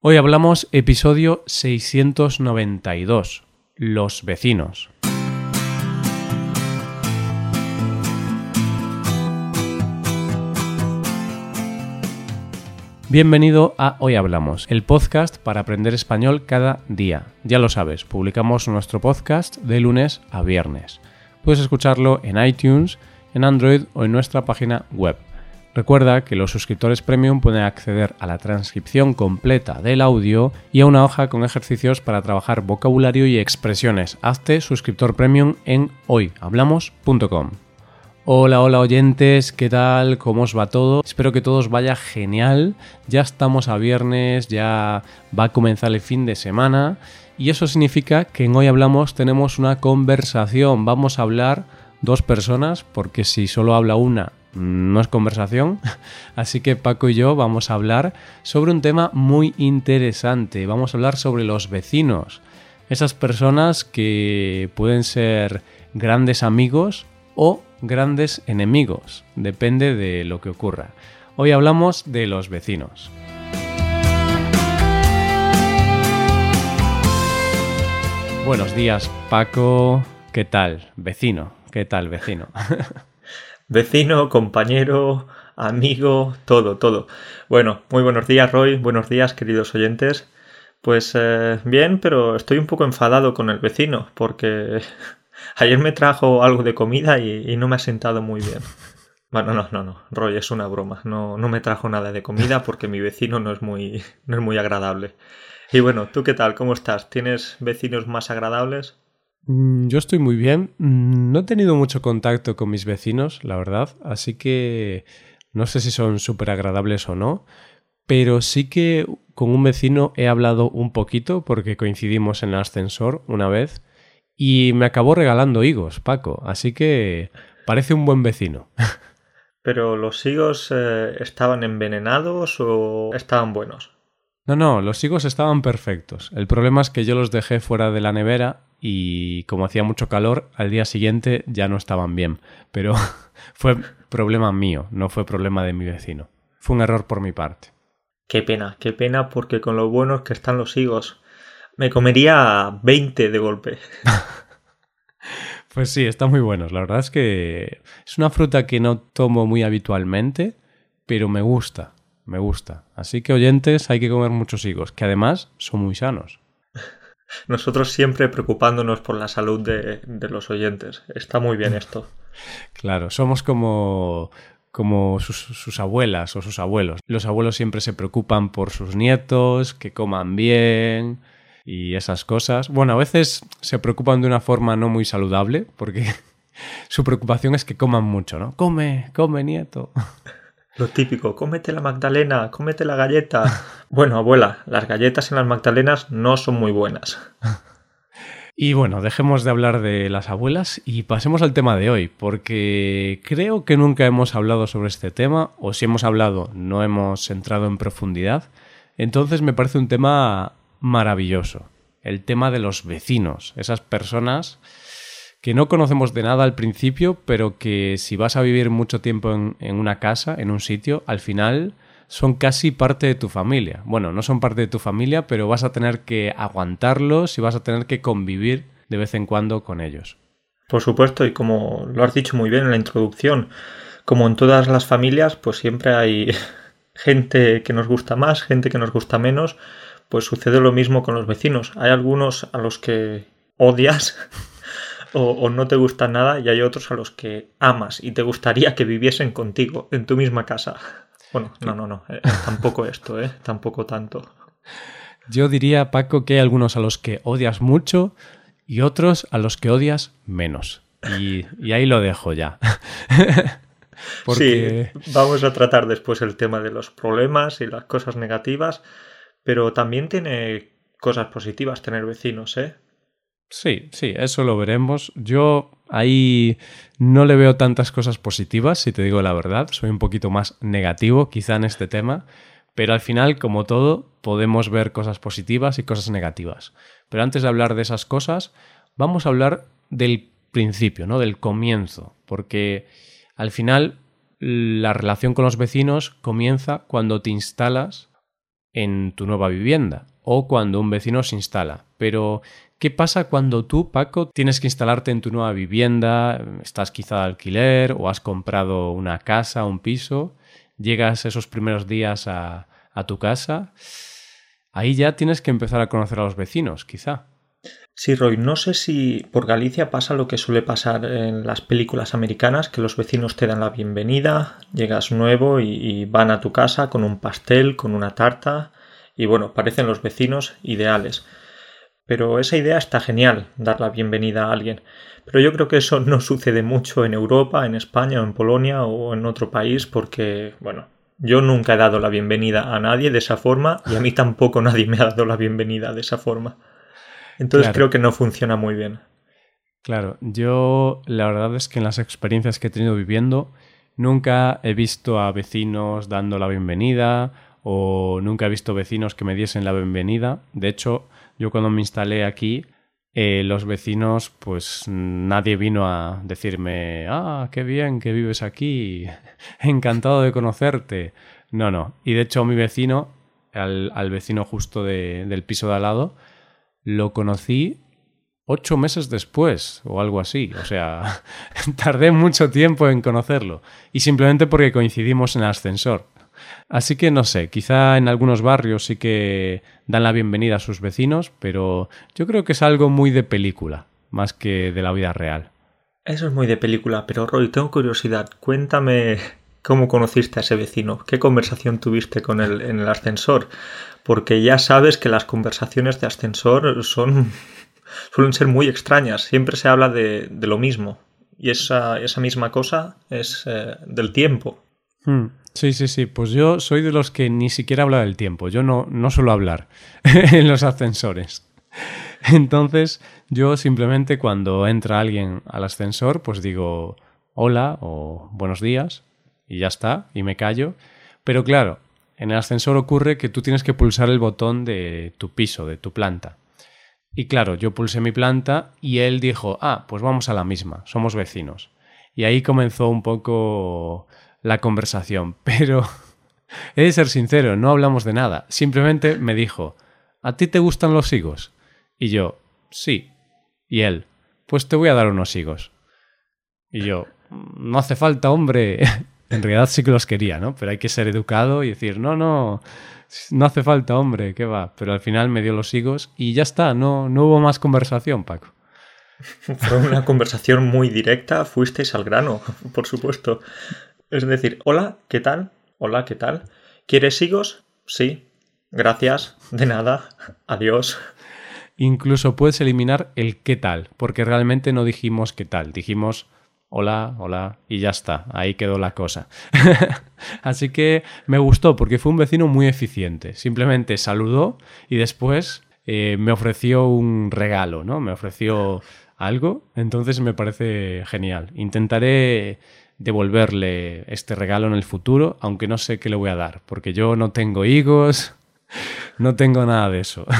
Hoy hablamos episodio 692, Los vecinos. Bienvenido a Hoy Hablamos, el podcast para aprender español cada día. Ya lo sabes, publicamos nuestro podcast de lunes a viernes. Puedes escucharlo en iTunes, en Android o en nuestra página web. Recuerda que los suscriptores premium pueden acceder a la transcripción completa del audio y a una hoja con ejercicios para trabajar vocabulario y expresiones. Hazte suscriptor premium en hoyhablamos.com. Hola, hola oyentes, ¿qué tal? ¿Cómo os va todo? Espero que todo os vaya genial. Ya estamos a viernes, ya va a comenzar el fin de semana y eso significa que en Hoy Hablamos tenemos una conversación. Vamos a hablar dos personas porque si solo habla una no es conversación. Así que Paco y yo vamos a hablar sobre un tema muy interesante. Vamos a hablar sobre los vecinos. Esas personas que pueden ser grandes amigos o grandes enemigos. Depende de lo que ocurra. Hoy hablamos de los vecinos. Buenos días, Paco. ¿Qué tal, vecino? ¿Qué tal, vecino? Vecino, compañero, amigo, todo, todo. Bueno, muy buenos días, Roy. Buenos días, queridos oyentes. Pues eh, bien, pero estoy un poco enfadado con el vecino porque ayer me trajo algo de comida y, no me ha sentado muy bien. Bueno, no, no, no, Roy, es una broma. No, no me trajo nada de comida porque mi vecino no es muy, no es muy agradable. Y bueno, ¿tú qué tal? ¿Cómo estás? ¿Tienes vecinos más agradables? Mm, yo estoy muy bien. Mm, no he tenido mucho contacto con mis vecinos, la verdad, así que no sé si son súper agradables o no, pero sí que con un vecino he hablado un poquito porque coincidimos en el ascensor una vez y me acabó regalando higos, Paco, así que parece un buen vecino. ¿Pero los higos eh, estaban envenenados o estaban buenos? No, no, los higos estaban perfectos. El problema es que yo los dejé fuera de la nevera y como hacía mucho calor, al día siguiente ya no estaban bien. Pero fue problema mío, no fue problema de mi vecino. Fue un error por mi parte. Qué pena, qué pena porque con lo buenos que están los higos. Me comería 20 de golpe. pues sí, están muy buenos. La verdad es que es una fruta que no tomo muy habitualmente, pero me gusta, me gusta. Así que oyentes, hay que comer muchos higos, que además son muy sanos. Nosotros siempre preocupándonos por la salud de, los oyentes. Está muy bien esto. Claro, somos como, como sus, sus, abuelas o sus abuelos. Los abuelos siempre se preocupan por sus nietos, que coman bien y esas cosas. Bueno, a veces se preocupan de una forma no muy saludable, porque su preocupación es que coman mucho, ¿no? Come, come, nieto. Lo típico, cómete la magdalena, cómete la galleta. bueno, abuela, las galletas en las magdalenas no son muy buenas. Y bueno, dejemos de hablar de las abuelas y pasemos al tema de hoy, porque creo que nunca hemos hablado sobre este tema, o si hemos hablado, no hemos entrado en profundidad. Entonces me parece un tema maravilloso, el tema de los vecinos, esas personas que no conocemos de nada al principio, pero que si vas a vivir mucho tiempo en, una casa, en un sitio, al final son casi parte de tu familia. Bueno, no son parte de tu familia, pero vas a tener que aguantarlos y vas a tener que convivir de vez en cuando con ellos. Por supuesto, y como lo has dicho muy bien en la introducción, como en todas las familias, pues siempre hay gente que nos gusta más, gente que nos gusta menos, pues sucede lo mismo con los vecinos. Hay algunos a los que odias o, no te gusta nada y hay otros a los que amas y te gustaría que viviesen contigo en tu misma casa. Bueno, no, no, no, eh, tampoco esto, ¿eh? Tampoco tanto. Yo diría, Paco, que hay algunos a los que odias mucho y otros a los que odias menos. Y, ahí lo dejo ya. Sí, vamos a tratar después el tema de los problemas y las cosas negativas, pero también tiene cosas positivas tener vecinos, ¿eh? Sí, sí, eso lo veremos. Yo ahí no le veo tantas cosas positivas, si te digo la verdad. Soy un poquito más negativo quizá en este tema, pero al final, como todo, podemos ver cosas positivas y cosas negativas. Pero antes de hablar de esas cosas, vamos a hablar del principio, ¿no? Del comienzo, porque al final la relación con los vecinos comienza cuando te instalas en tu nueva vivienda o cuando un vecino se instala. Pero, ¿qué pasa cuando tú, Paco, tienes que instalarte en tu nueva vivienda, estás quizá de alquiler o has comprado una casa, un piso, llegas esos primeros días a, tu casa? Ahí ya tienes que empezar a conocer a los vecinos, quizá. Sí, Roy, no sé si por Galicia pasa lo que suele pasar en las películas americanas, que los vecinos te dan la bienvenida, llegas nuevo y, van a tu casa con un pastel, con una tarta, y bueno, parecen los vecinos ideales. Pero esa idea está genial, dar la bienvenida a alguien. Pero yo creo que eso no sucede mucho en Europa, en España o en Polonia o en otro país porque, bueno, yo nunca he dado la bienvenida a nadie de esa forma y a mí tampoco nadie me ha dado la bienvenida de esa forma. Entonces creo que no funciona muy bien. Claro, yo la verdad es que en las experiencias que he tenido viviendo nunca he visto a vecinos dando la bienvenida o nunca he visto vecinos que me diesen la bienvenida. De hecho, yo cuando me instalé aquí, eh, los vecinos, pues nadie vino a decirme, ah, qué bien que vives aquí, encantado de conocerte. No, no. Y de hecho mi vecino, al, al vecino justo de, del piso de al lado, lo conocí ocho meses después o algo así. O sea, tardé mucho tiempo en conocerlo. Y simplemente porque coincidimos en el ascensor. Así que no sé, quizá en algunos barrios sí que dan la bienvenida a sus vecinos, pero yo creo que es algo muy de película, más que de la vida real. Eso es muy de película, pero Roy, tengo curiosidad. Cuéntame cómo conociste a ese vecino, qué conversación tuviste con él en el ascensor, porque ya sabes que las conversaciones de ascensor son suelen ser muy extrañas, siempre se habla de, lo mismo y esa, esa misma cosa es eh, del tiempo. Hmm. Sí, sí, sí, pues yo soy de los que ni siquiera habla del tiempo, yo no, no suelo hablar en los ascensores. Entonces, yo simplemente cuando entra alguien al ascensor, pues digo hola o buenos días y ya está, y me callo. Pero claro, en el ascensor ocurre que tú tienes que pulsar el botón de tu piso, de tu planta. Y claro, yo pulsé mi planta y él dijo, ah, pues vamos a la misma, somos vecinos. Y ahí comenzó un poco la conversación, pero he de ser sincero, no hablamos de nada. Simplemente me dijo, ¿a ti te gustan los higos? Y yo, sí. Y él, pues te voy a dar unos higos. Y yo, no hace falta, hombre. En realidad sí que los quería, ¿no? Pero hay que ser educado y decir, no, no, no hace falta, hombre, ¿qué va? Pero al final me dio los higos y ya está, no, no hubo más conversación, Paco. Fue una conversación muy directa, fuisteis al grano, por supuesto. Es decir, hola, ¿qué tal? Hola, ¿qué tal? ¿Quieres higos? Sí. Gracias. De nada. Adiós. Incluso puedes eliminar el qué tal, porque realmente no dijimos qué tal, dijimos hola, hola, y ya está, ahí quedó la cosa. Así que me gustó porque fue un vecino muy eficiente, simplemente saludó y después eh, me ofreció un regalo, ¿no? Me ofreció algo, entonces me parece genial. Intentaré devolverle este regalo en el futuro, aunque no sé qué le voy a dar, porque yo no tengo higos, no tengo nada de eso.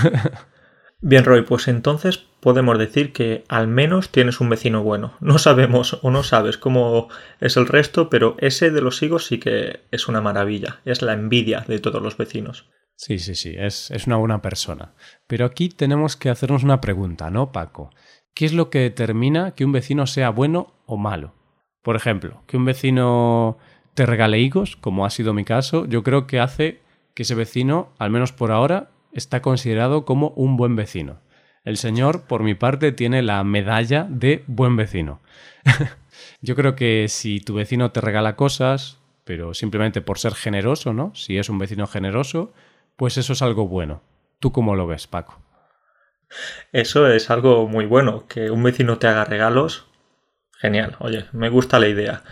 Bien, Roy, pues entonces podemos decir que al menos tienes un vecino bueno. No sabemos o no sabes cómo es el resto, pero ese de los higos sí que es una maravilla. Es la envidia de todos los vecinos. Sí, sí, sí, es, es una buena persona. Pero aquí tenemos que hacernos una pregunta, ¿no, Paco? ¿Qué es lo que determina que un vecino sea bueno o malo? Por ejemplo, que un vecino te regale higos, como ha sido mi caso, yo creo que hace que ese vecino, al menos por ahora, está considerado como un buen vecino. El señor, por mi parte, tiene la medalla de buen vecino. Yo creo que si tu vecino te regala cosas, pero simplemente por ser generoso, ¿no? Si es un vecino generoso, pues eso es algo bueno. ¿Tú cómo lo ves, Paco? Eso es algo muy bueno, que un vecino te haga regalos. Genial, oye, me gusta la idea.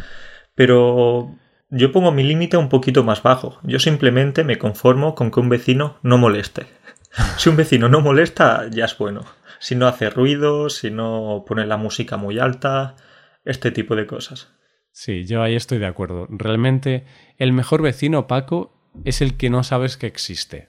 Pero yo pongo mi límite un poquito más bajo. Yo simplemente me conformo con que un vecino no moleste. Si un vecino no molesta, ya es bueno. Si no hace ruido, si no pone la música muy alta, este tipo de cosas. Sí, yo ahí estoy de acuerdo. Realmente el mejor vecino, Paco, es el que no sabes que existe.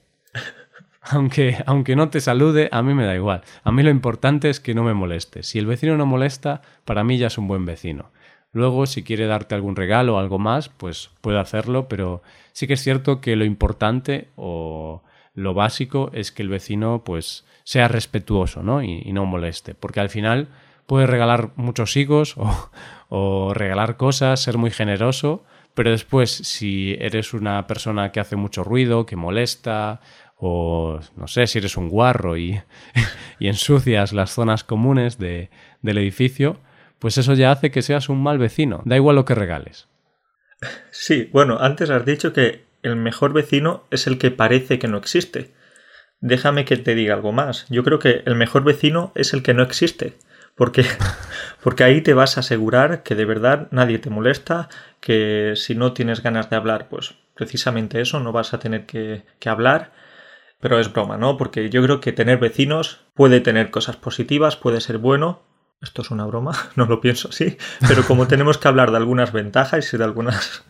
Aunque, aunque no te salude, a mí me da igual. A mí lo importante es que no me moleste. Si el vecino no molesta, para mí ya es un buen vecino. Luego, si quiere darte algún regalo o algo más, pues puede hacerlo, pero sí que es cierto que lo importante o lo básico es que el vecino pues sea respetuoso ¿no? y, no moleste, porque al final puedes regalar muchos higos o, o regalar cosas, ser muy generoso, pero después si eres una persona que hace mucho ruido, que molesta, o no sé, si eres un guarro y, y ensucias las zonas comunes de, del edificio, pues eso ya hace que seas un mal vecino, da igual lo que regales. Sí, bueno, antes has dicho que el mejor vecino es el que parece que no existe. Déjame que te diga algo más. Yo creo que el mejor vecino es el que no existe. Porque, porque ahí te vas a asegurar que de verdad nadie te molesta, que si no tienes ganas de hablar, pues precisamente eso, no vas a tener que, que hablar. Pero es broma, ¿no? Porque yo creo que tener vecinos puede tener cosas positivas, puede ser bueno, esto es una broma, no lo pienso así, pero como tenemos que hablar de algunas ventajas y de algunas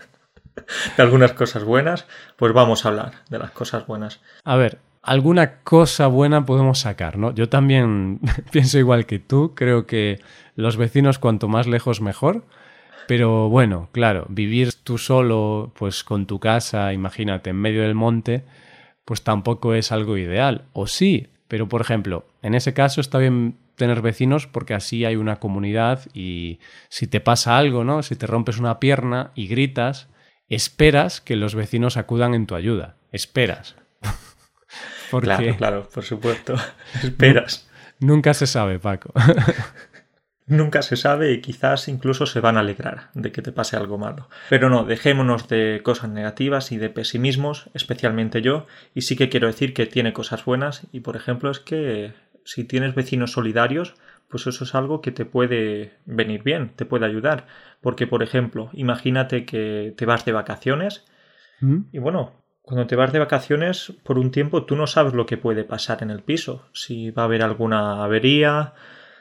de algunas cosas buenas, pues vamos a hablar de las cosas buenas. A ver, alguna cosa buena podemos sacar, ¿no? Yo también pienso igual que tú, creo que los vecinos cuanto más lejos mejor, pero bueno, claro, vivir tú solo, pues con tu casa, imagínate, en medio del monte, pues tampoco es algo ideal, o sí, pero por ejemplo, en ese caso está bien tener vecinos porque así hay una comunidad y si te pasa algo, ¿no? Si te rompes una pierna y gritas, esperas que los vecinos acudan en tu ayuda. Esperas. Claro, claro, por supuesto. Esperas. Nunca se sabe, Paco. Nunca se sabe y quizás incluso se van a alegrar de que te pase algo malo. Pero no, dejémonos de cosas negativas y de pesimismos, especialmente yo, y sí que quiero decir que tiene cosas buenas y por ejemplo es que si tienes vecinos solidarios, pues eso es algo que te puede venir bien, te puede ayudar. Porque, por ejemplo, imagínate que te vas de vacaciones ¿Mm? y bueno, cuando te vas de vacaciones por un tiempo tú no sabes lo que puede pasar en el piso, si va a haber alguna avería,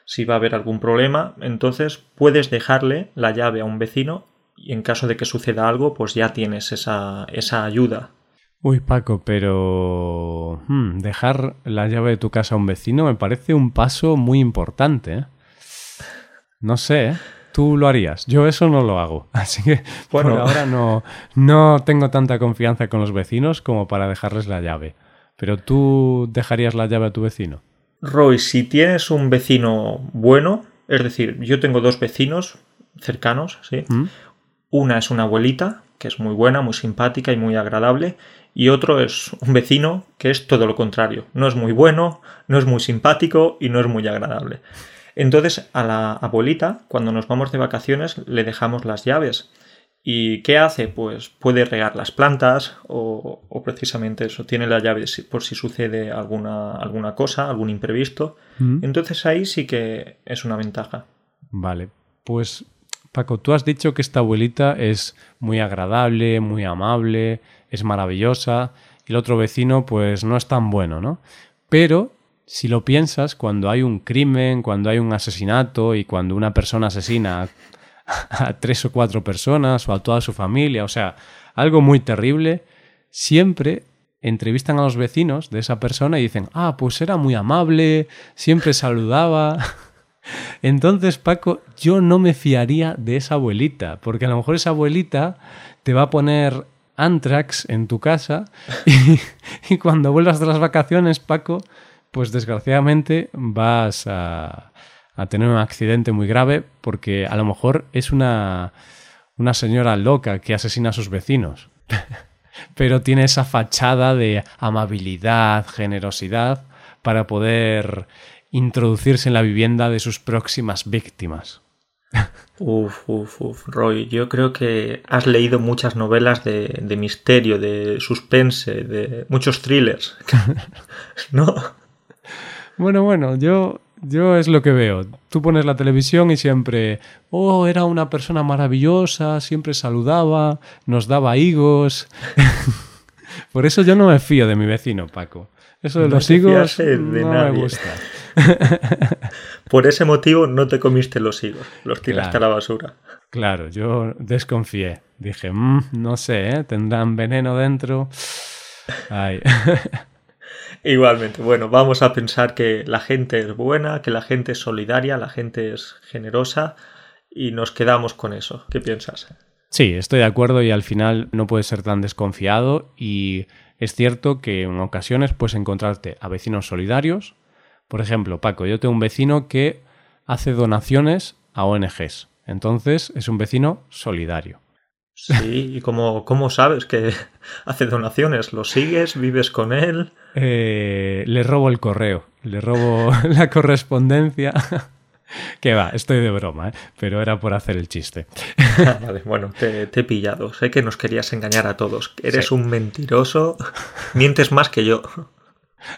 si va a haber algún problema, entonces puedes dejarle la llave a un vecino y en caso de que suceda algo, pues ya tienes esa, esa ayuda Uy, Paco, pero hmm, dejar la llave de tu casa a un vecino me parece un paso muy importante. ¿eh? No sé, ¿eh? tú lo harías. Yo eso no lo hago. Así que bueno. por ahora no, no tengo tanta confianza con los vecinos como para dejarles la llave. Pero tú dejarías la llave a tu vecino. Roy, si tienes un vecino bueno, es decir, yo tengo dos vecinos cercanos, ¿sí? ¿Mm? Una es una abuelita, que es muy buena, muy simpática y muy agradable, y otro es un vecino que es todo lo contrario. No es muy bueno, no es muy simpático y no es muy agradable. Entonces a la abuelita, cuando nos vamos de vacaciones, le dejamos las llaves. ¿Y qué hace? Pues puede regar las plantas o, precisamente eso, tiene la llave por si sucede alguna, alguna cosa, algún imprevisto. Mm. Entonces ahí sí que es una ventaja. Vale, pues Paco, tú has dicho que esta abuelita es muy agradable, muy amable, es maravillosa y el otro vecino pues no es tan bueno, ¿no? Pero si lo piensas, cuando hay un crimen, cuando hay un asesinato y cuando una persona asesina a, tres o cuatro personas o a toda su familia, o sea, algo muy terrible, siempre entrevistan a los vecinos de esa persona y dicen, ah, pues era muy amable, siempre saludaba. Entonces, Paco, yo no me fiaría de esa abuelita, porque a lo mejor esa abuelita te va a poner Antrax en tu casa y, cuando vuelvas de las vacaciones, Paco, pues desgraciadamente vas a, tener un accidente muy grave porque a lo mejor es una, una señora loca que asesina a sus vecinos. Pero tiene esa fachada de amabilidad, generosidad, para poder introducirse en la vivienda de sus próximas víctimas. Uf, uf, uf, Roy, yo creo que has leído muchas novelas de, de misterio, de suspense, de muchos thrillers, ¿no? Bueno, bueno, yo, yo es lo que veo. Tú pones la televisión y siempre, oh, era una persona maravillosa, siempre saludaba, nos daba higos. Por eso yo no me fío de mi vecino, Paco. Eso de los higos no me gusta. Por ese motivo no te comiste los higos, los tiraste a la basura. Claro, yo desconfié. Dije, mm, no sé, ¿eh? tendrán veneno dentro. Igualmente, bueno, vamos a pensar que la gente es buena, que la gente es solidaria, la gente es generosa y nos quedamos con eso. ¿Qué piensas? Sí, estoy de acuerdo y al final no puedes ser tan desconfiado y Es cierto que en ocasiones puedes encontrarte a vecinos solidarios. Por ejemplo, Paco, yo tengo un vecino que hace donaciones a ONGs. Entonces es un vecino solidario. Sí, ¿y cómo, cómo sabes que hace donaciones? ¿Lo sigues? ¿Vives con él? Eh, le robo el correo, le robo la correspondencia. que va, estoy de broma, ¿eh? pero era por hacer el chiste. vale, bueno, te, he pillado. Sé que nos querías engañar a todos. Eres un mentiroso. Mientes más que yo.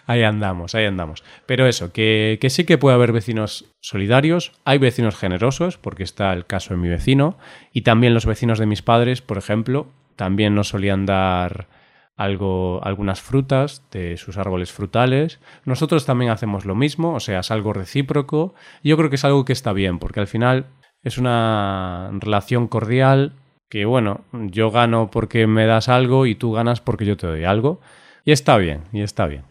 Ahí andamos, ahí andamos. Pero eso, que, que, sí que puede haber vecinos solidarios, hay vecinos generosos, porque está el caso de mi vecino, y también los vecinos de mis padres, por ejemplo, también nos solían dar algo, algunas frutas de sus árboles frutales. Nosotros también hacemos lo mismo, o sea, es algo recíproco. Yo creo que es algo que está bien, porque al final es una relación cordial que, bueno, yo gano porque me das algo y tú ganas porque yo te doy algo. Y está bien, y está bien.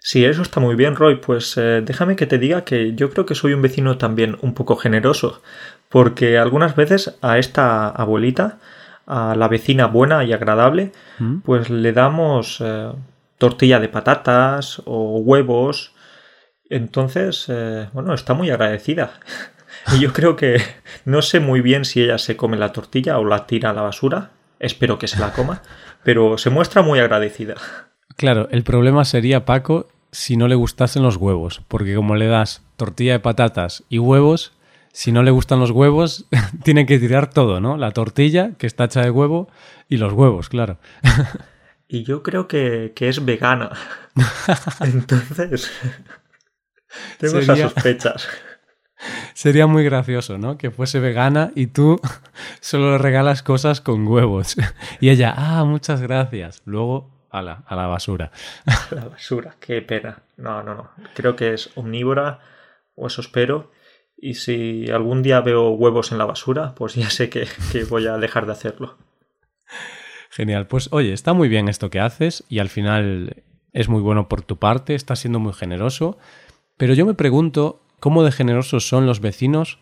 Sí, eso está muy bien, Roy. Pues eh, déjame que te diga que yo creo que soy un vecino también un poco generoso, porque algunas veces a esta abuelita, a la vecina buena y agradable, ¿Mm? pues le damos eh, tortilla de patatas o huevos. Entonces, eh, bueno, está muy agradecida. y yo creo que no sé muy bien si ella se come la tortilla o la tira a la basura. Espero que se la coma, pero se muestra muy agradecida. Claro, el problema sería, Paco, si no le gustasen los huevos, porque como le das tortilla de patatas y huevos, si no le gustan los huevos, tiene que tirar todo, ¿no? La tortilla, que está hecha de huevo, y los huevos, claro. Y yo creo que, es vegana. Entonces, tengo esas sospechas. Sería muy gracioso, ¿no? Que fuese vegana y tú solo le regalas cosas con huevos. Y ella, ah, muchas gracias. Luego a la, a la basura. A la basura, qué pena. No, no, no. Creo que es omnívora, o eso espero. Y si algún día veo huevos en la basura, pues ya sé que, que voy a dejar de hacerlo. Genial. Pues oye, está muy bien esto que haces y al final es muy bueno por tu parte, estás siendo muy generoso. Pero yo me pregunto cómo de generosos son los vecinos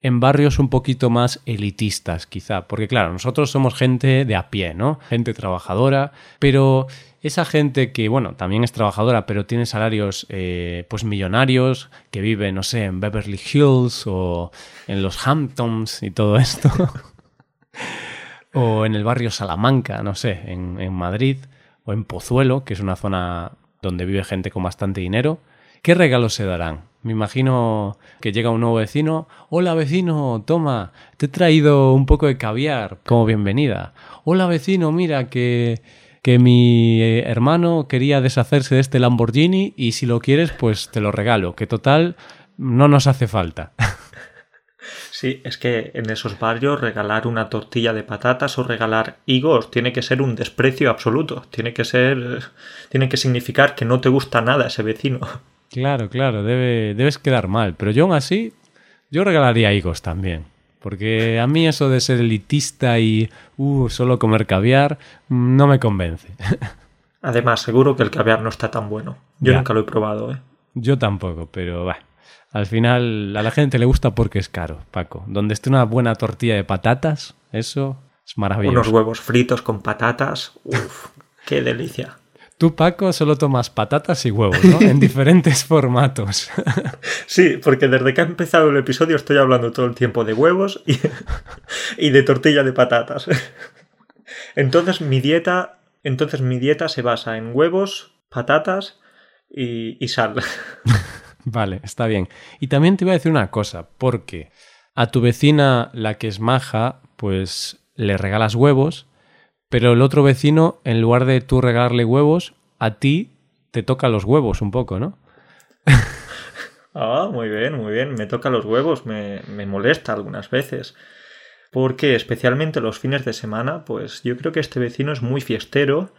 en barrios un poquito más elitistas, quizá. Porque claro, nosotros somos gente de a pie, ¿no? Gente trabajadora, pero esa gente que, bueno, también es trabajadora, pero tiene salarios eh, pues millonarios, que vive, no sé, en Beverly Hills o en los Hamptons y todo esto. o en el barrio Salamanca, no sé, en, en Madrid, o en Pozuelo, que es una zona donde vive gente con bastante dinero. ¿Qué regalos se darán? Me imagino que llega un nuevo vecino. Hola vecino, toma, te he traído un poco de caviar como bienvenida. Hola vecino, mira que, que mi eh, hermano quería deshacerse de este Lamborghini y si lo quieres pues te lo regalo, que total no nos hace falta. Sí, es que en esos barrios regalar una tortilla de patatas o regalar higos tiene que ser un desprecio absoluto. Tiene que ser. tiene que significar que no te gusta nada ese vecino. Claro, claro, debe, debes quedar mal. Pero yo aún así, yo regalaría higos también. Porque a mí eso de ser elitista y uh, solo comer caviar no me convence. Además, seguro que el caviar no está tan bueno. Yo nunca lo he probado, ¿eh? Yo tampoco, pero va. Al final a la gente le gusta porque es caro, Paco. Donde esté una buena tortilla de patatas, eso es maravilloso. Unos huevos fritos con patatas, uff, qué delicia. Tú, Paco, solo tomas patatas y huevos, ¿no? En diferentes formatos. Sí, porque desde que ha empezado el episodio estoy hablando todo el tiempo de huevos y, de tortilla de patatas. Entonces mi dieta, entonces mi dieta se basa en huevos, patatas y, y sal. Vale, está bien. Y también te voy a decir una cosa, porque a tu vecina, la que es maja, pues le regalas huevos pero el otro vecino, en lugar de tú regalarle huevos, a ti te toca los huevos un poco, ¿no? ah, muy bien, muy bien. Me toca los huevos, me, me molesta algunas veces. Porque especialmente los fines de semana, pues yo creo que este vecino es muy fiestero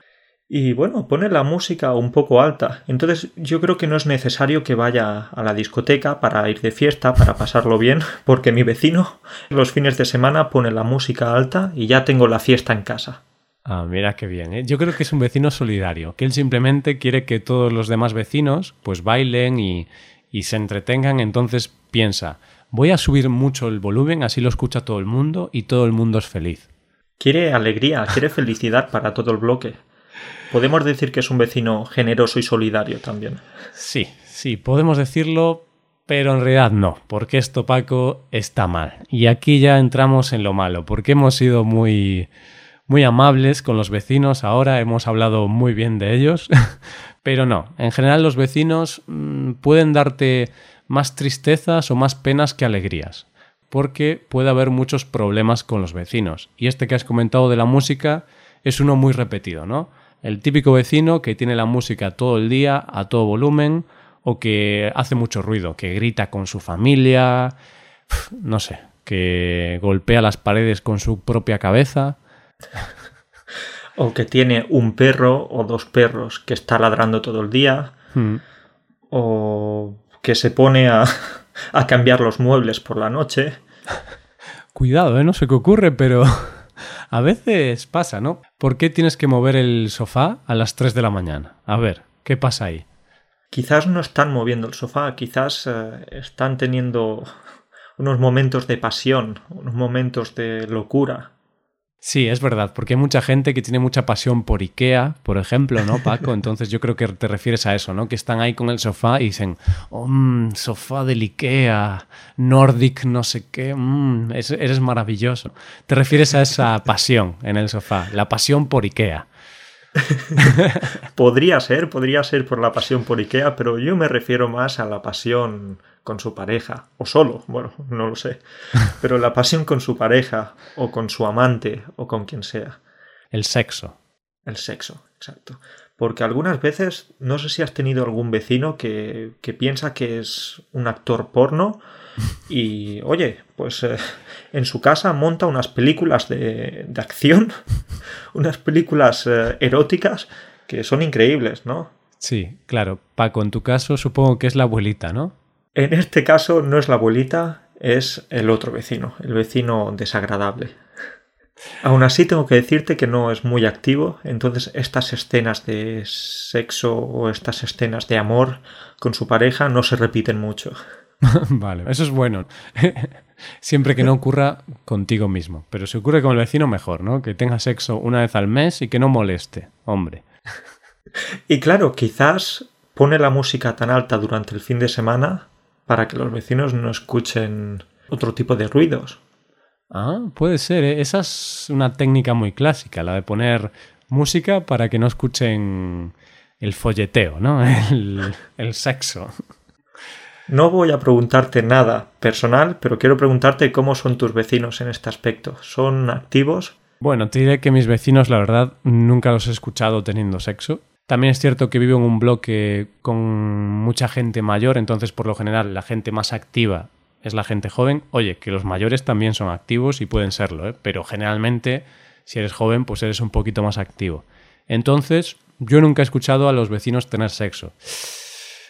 y bueno, pone la música un poco alta. Entonces yo creo que no es necesario que vaya a la discoteca para ir de fiesta, para pasarlo bien, porque mi vecino los fines de semana pone la música alta y ya tengo la fiesta en casa. Ah, mira qué bien. ¿eh? Yo creo que es un vecino solidario, que él simplemente quiere que todos los demás vecinos pues bailen y, y se entretengan, entonces piensa, voy a subir mucho el volumen, así lo escucha todo el mundo y todo el mundo es feliz. Quiere alegría, quiere felicidad para todo el bloque. Podemos decir que es un vecino generoso y solidario también. Sí, sí, podemos decirlo, pero en realidad no, porque esto, Paco, está mal. Y aquí ya entramos en lo malo, porque hemos sido muy, muy amables con los vecinos ahora, hemos hablado muy bien de ellos, pero no, en general los vecinos mmm, pueden darte más tristezas o más penas que alegrías, porque puede haber muchos problemas con los vecinos. Y este que has comentado de la música es uno muy repetido, ¿no? El típico vecino que tiene la música todo el día, a todo volumen, o que hace mucho ruido, que grita con su familia, no sé, que golpea las paredes con su propia cabeza. O que tiene un perro o dos perros que está ladrando todo el día. Hmm. O que se pone a, a cambiar los muebles por la noche. Cuidado, ¿eh? no sé qué ocurre, pero a veces pasa, ¿no? ¿Por qué tienes que mover el sofá a las 3 de la mañana? A ver, ¿qué pasa ahí? Quizás no están moviendo el sofá, quizás eh, están teniendo unos momentos de pasión, unos momentos de locura. Sí, es verdad, porque hay mucha gente que tiene mucha pasión por IKEA, por ejemplo, ¿no, Paco? Entonces yo creo que te refieres a eso, ¿no? Que están ahí con el sofá y dicen, oh, sofá del IKEA, Nordic no sé qué, mm, eres maravilloso. Te refieres a esa pasión en el sofá, la pasión por IKEA. podría ser, podría ser por la pasión por IKEA, pero yo me refiero más a la pasión con su pareja, o solo, bueno, no lo sé, pero la pasión con su pareja, o con su amante, o con quien sea. El sexo. El sexo, exacto. Porque algunas veces, no sé si has tenido algún vecino que, que piensa que es un actor porno y, oye, pues eh, en su casa monta unas películas de, de acción, unas películas eh, eróticas que son increíbles, ¿no? Sí, claro. Paco, en tu caso supongo que es la abuelita, ¿no? En este caso no es la abuelita, es el otro vecino, el vecino desagradable. Aún así tengo que decirte que no es muy activo, entonces estas escenas de sexo o estas escenas de amor con su pareja no se repiten mucho. vale, eso es bueno. Siempre que no ocurra contigo mismo. Pero si ocurre con el vecino, mejor, ¿no? Que tenga sexo una vez al mes y que no moleste, hombre. Y claro, quizás pone la música tan alta durante el fin de semana para que los vecinos no escuchen otro tipo de ruidos. Ah, puede ser. ¿eh? Esa es una técnica muy clásica, la de poner música para que no escuchen el folleteo, ¿no? El, el sexo. No voy a preguntarte nada personal, pero quiero preguntarte cómo son tus vecinos en este aspecto. ¿Son activos? Bueno, te diré que mis vecinos, la verdad, nunca los he escuchado teniendo sexo. También es cierto que vivo en un bloque con mucha gente mayor, entonces por lo general la gente más activa es la gente joven. Oye, que los mayores también son activos y pueden serlo, ¿eh? pero generalmente si eres joven pues eres un poquito más activo. Entonces, yo nunca he escuchado a los vecinos tener sexo.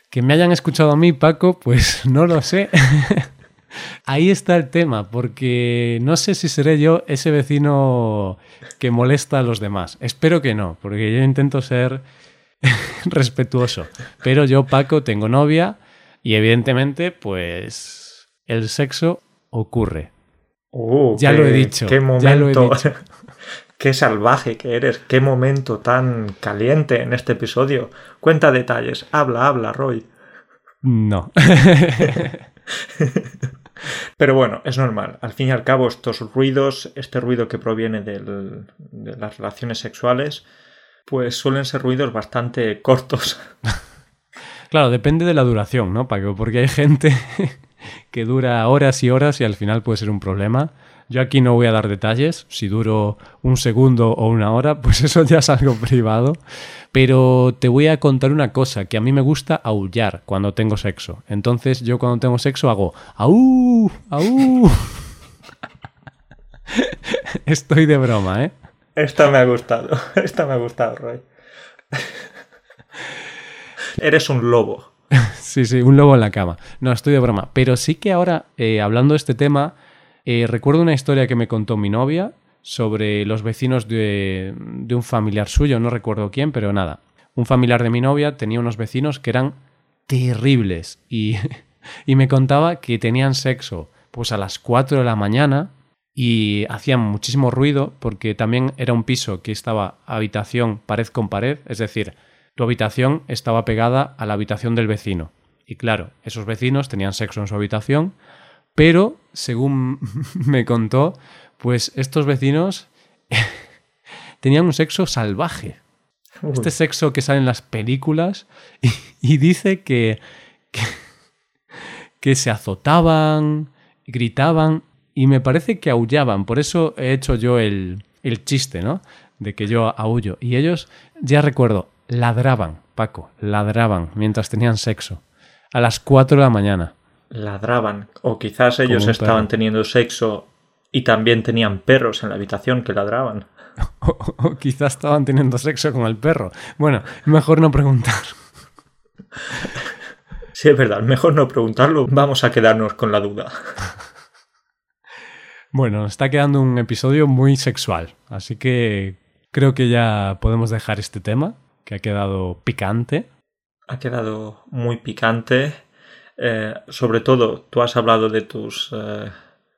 Que me hayan escuchado a mí, Paco, pues no lo sé. Ahí está el tema, porque no sé si seré yo ese vecino que molesta a los demás. Espero que no, porque yo intento ser respetuoso. Pero yo, Paco, tengo novia y evidentemente, pues el sexo ocurre. Uh, ya lo he dicho. Qué momento. qué salvaje que eres. Qué momento tan caliente en este episodio. Cuenta detalles. Habla, habla, Roy. No. Pero bueno, es normal. Al fin y al cabo, estos ruidos, este ruido que proviene de las relaciones sexuales, pues suelen ser ruidos bastante cortos. Claro, depende de la duración, ¿no, Paco? Porque hay gente que dura horas y horas y al final puede ser un problema. Yo aquí no voy a dar detalles, si duro un segundo o una hora, pues eso ya es algo privado. Pero te voy a contar una cosa, que a mí me gusta aullar cuando tengo sexo. Entonces yo cuando tengo sexo hago ¡Au! ¡Au! Estoy de broma, ¿eh? Esta me ha gustado. Esta me ha gustado, Roy. Eres un lobo. sí, sí, un lobo en la cama. No, estoy de broma. Pero sí que ahora, eh, hablando de este tema, eh, recuerdo una historia que me contó mi novia sobre los vecinos de, de un familiar suyo, no recuerdo quién, pero nada. Un familiar de mi novia tenía unos vecinos que eran terribles y, me contaba que tenían sexo pues a las 4 de la mañana y hacían muchísimo ruido porque también era un piso que estaba habitación pared con pared, es decir, tu habitación estaba pegada a la habitación del vecino. Y claro, esos vecinos tenían sexo en su habitación, pero según me contó, pues estos vecinos tenían un sexo salvaje. Este sexo que sale en las películas y, dice que, que, se azotaban, gritaban y me parece que aullaban. Por eso he hecho yo el, el chiste, ¿no? De que yo aullo. Y ellos, ya recuerdo, ladraban, Paco, ladraban mientras tenían sexo. A las 4 de la mañana. Ladraban. O quizás ellos estaban teniendo sexo y también tenían perros en la habitación que ladraban. O, quizás estaban teniendo sexo con el perro. Bueno, mejor no preguntar. Sí, es verdad, mejor no preguntarlo. Vamos a quedarnos con la duda. Bueno, está quedando un episodio muy sexual, así que creo que ya podemos dejar este tema, que ha quedado picante. Ha quedado muy picante. Eh, sobre todo, tú has hablado de tus eh,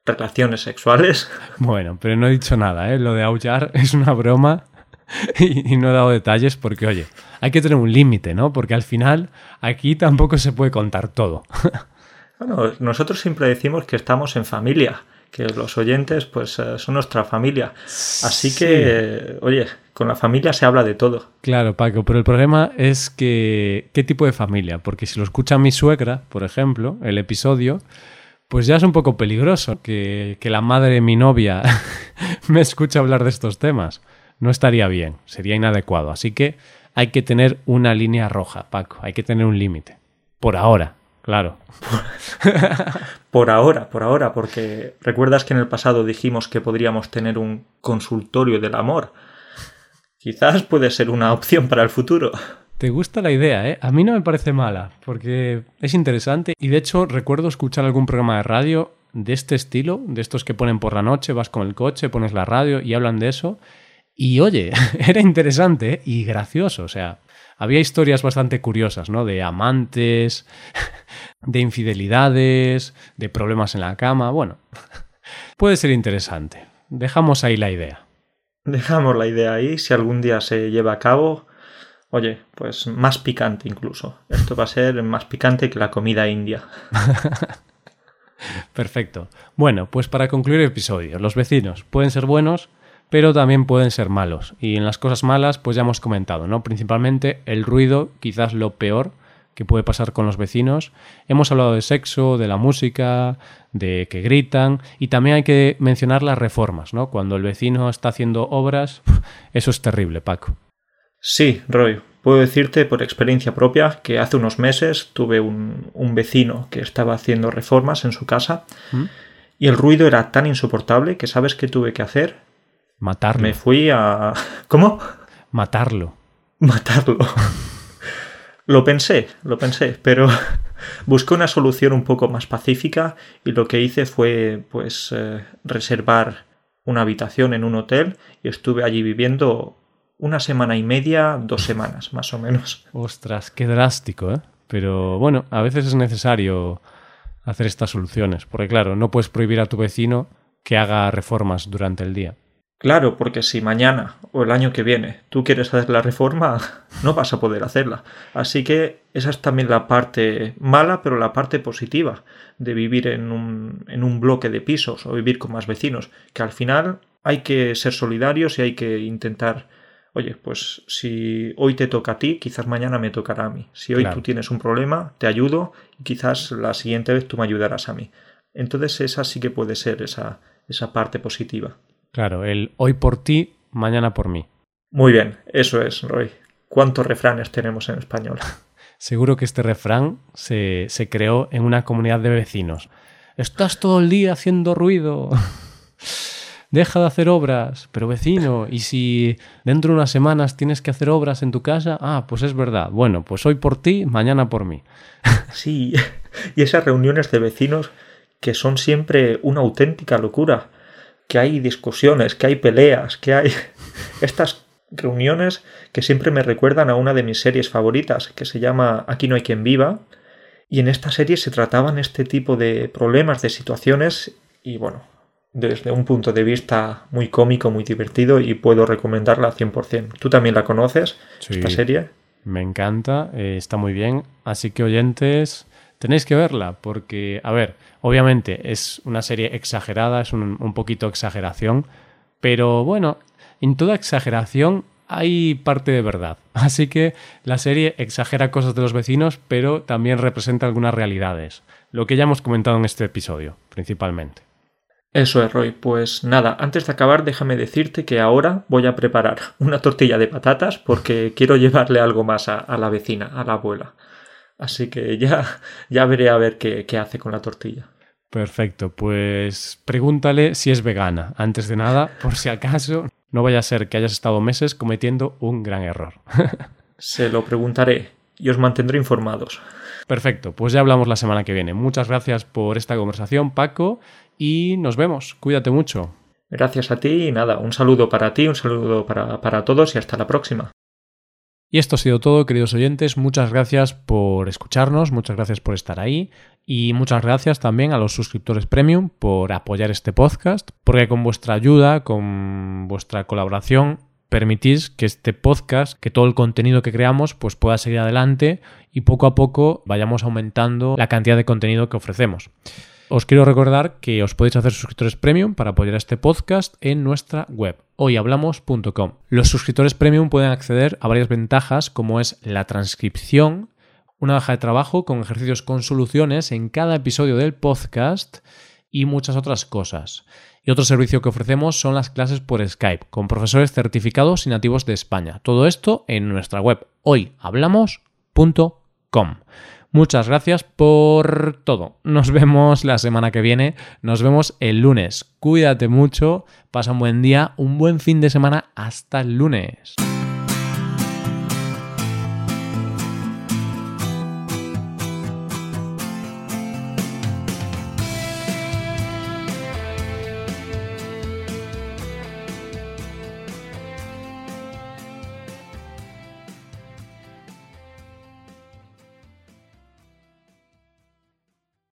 relaciones sexuales. Bueno, pero no he dicho nada, ¿eh? Lo de aullar es una broma y, no he dado detalles porque, oye, hay que tener un límite, ¿no? Porque al final aquí tampoco se puede contar todo. Bueno, nosotros siempre decimos que estamos en familia, que los oyentes pues eh, son nuestra familia. Así que, oye, con la familia se habla de todo. Claro, Paco, pero el problema es que qué tipo de familia, porque si lo escucha mi suegra, por ejemplo, el episodio, pues ya es un poco peligroso que, la madre de mi novia me escuche hablar de estos temas. No estaría bien, sería inadecuado. Así que hay que tener una línea roja, Paco, hay que tener un límite. Por ahora, claro. por ahora, por ahora, porque recuerdas que en el pasado dijimos que podríamos tener un consultorio del amor. Quizás puede ser una opción para el futuro. Te gusta la idea, ¿eh? A mí no me parece mala, porque es interesante y de hecho recuerdo escuchar algún programa de radio de este estilo, de estos que ponen por la noche, vas con el coche, pones la radio y hablan de eso. Y oye, era interesante ¿eh? y gracioso, o sea, había historias bastante curiosas, ¿no? De amantes, de infidelidades, de problemas en la cama, bueno, puede ser interesante. Dejamos ahí la idea. Dejamos la idea ahí, si algún día se lleva a cabo, Oye, pues más picante incluso. Esto va a ser más picante que la comida india. Perfecto. Bueno, pues para concluir el episodio, los vecinos pueden ser buenos, pero también pueden ser malos. Y en las cosas malas, pues ya hemos comentado, ¿no? Principalmente el ruido, quizás lo peor que puede pasar con los vecinos. Hemos hablado de sexo, de la música, de que gritan y también hay que mencionar las reformas, ¿no? Cuando el vecino está haciendo obras, eso es terrible, Paco. Sí, Roy, puedo decirte por experiencia propia que hace unos meses tuve un, vecino que estaba haciendo reformas en su casa ¿Mm? y el ruido era tan insoportable que sabes qué tuve que hacer. Matarlo. Me fui a... ¿Cómo? Matarlo. Matarlo. lo pensé, lo pensé, pero busqué una solución un poco más pacífica y lo que hice fue pues eh, reservar una habitación en un hotel y estuve allí viviendo una semana y media, dos semanas, más o menos. Ostras, qué drástico, ¿eh? Pero bueno, a veces es necesario hacer estas soluciones, porque claro, no puedes prohibir a tu vecino que haga reformas durante el día. Claro, porque si mañana o el año que viene tú quieres hacer la reforma, no vas a poder hacerla. Así que esa es también la parte mala, pero la parte positiva de vivir en un, en un bloque de pisos o vivir con más vecinos, que al final hay que ser solidarios y hay que intentar oye, pues si hoy te toca a ti, quizás mañana me tocará a mí. Si hoy tú tienes un problema, te ayudo y quizás la siguiente vez tú me ayudarás a mí. Entonces esa sí que puede ser esa, esa parte positiva. Claro, el hoy por ti, mañana por mí. Muy bien, eso es, Roy. ¿Cuántos refranes tenemos en español? Seguro que este refrán se, se creó en una comunidad de vecinos. Estás todo el día haciendo ruido. deja de hacer obras, pero vecino, y si dentro de unas semanas tienes que hacer obras en tu casa, ah, pues es verdad, bueno, pues hoy por ti, mañana por mí. Sí, y esas reuniones de vecinos que son siempre una auténtica locura, que hay discusiones, que hay peleas, que hay estas reuniones que siempre me recuerdan a una de mis series favoritas, que se llama Aquí no hay quien viva, y en esta serie se trataban este tipo de problemas, de situaciones, y bueno, desde un punto de vista muy cómico, muy divertido y puedo recomendarla 100%. ¿Tú también la conoces, esta serie? Me encanta, eh, está muy bien. Así que oyentes, tenéis que verla porque, a ver, obviamente es una serie exagerada, es un, un poquito exageración, pero bueno, en toda exageración hay parte de verdad. Así que la serie exagera cosas de los vecinos, pero también representa algunas realidades. Lo que ya hemos comentado en este episodio, principalmente. Eso es, Roy. Pues nada, antes de acabar, déjame decirte que ahora voy a preparar una tortilla de patatas porque quiero llevarle algo más a, la vecina, a la abuela. Así que ya, ya veré a ver qué, qué hace con la tortilla. Perfecto, pues pregúntale si es vegana, antes de nada, por si acaso no vaya a ser que hayas estado meses cometiendo un gran error. Se lo preguntaré y os mantendré informados. Perfecto, pues ya hablamos la semana que viene. Muchas gracias por esta conversación, Paco, y nos vemos. Cuídate mucho. Gracias a ti y nada, un saludo para ti, un saludo para, para todos y hasta la próxima. Y esto ha sido todo, queridos oyentes. Muchas gracias por escucharnos, muchas gracias por estar ahí y muchas gracias también a los suscriptores premium por apoyar este podcast, porque con vuestra ayuda, con vuestra colaboración, permitís que este podcast, que todo el contenido que creamos, pues pueda seguir adelante y poco a poco vayamos aumentando la cantidad de contenido que ofrecemos. Os quiero recordar que os podéis hacer suscriptores premium para apoyar este podcast en nuestra web hoyhablamos.com. Los suscriptores premium pueden acceder a varias ventajas como es la transcripción, una hoja de trabajo con ejercicios con soluciones en cada episodio del podcast y muchas otras cosas. Y otro servicio que ofrecemos son las clases por Skype con profesores certificados y nativos de España. Todo esto en nuestra web hoyhablamos.com. Muchas gracias por todo. Nos vemos la semana que viene. Nos vemos el lunes. Cuídate mucho. Pasa un buen día, un buen fin de semana. Hasta el lunes.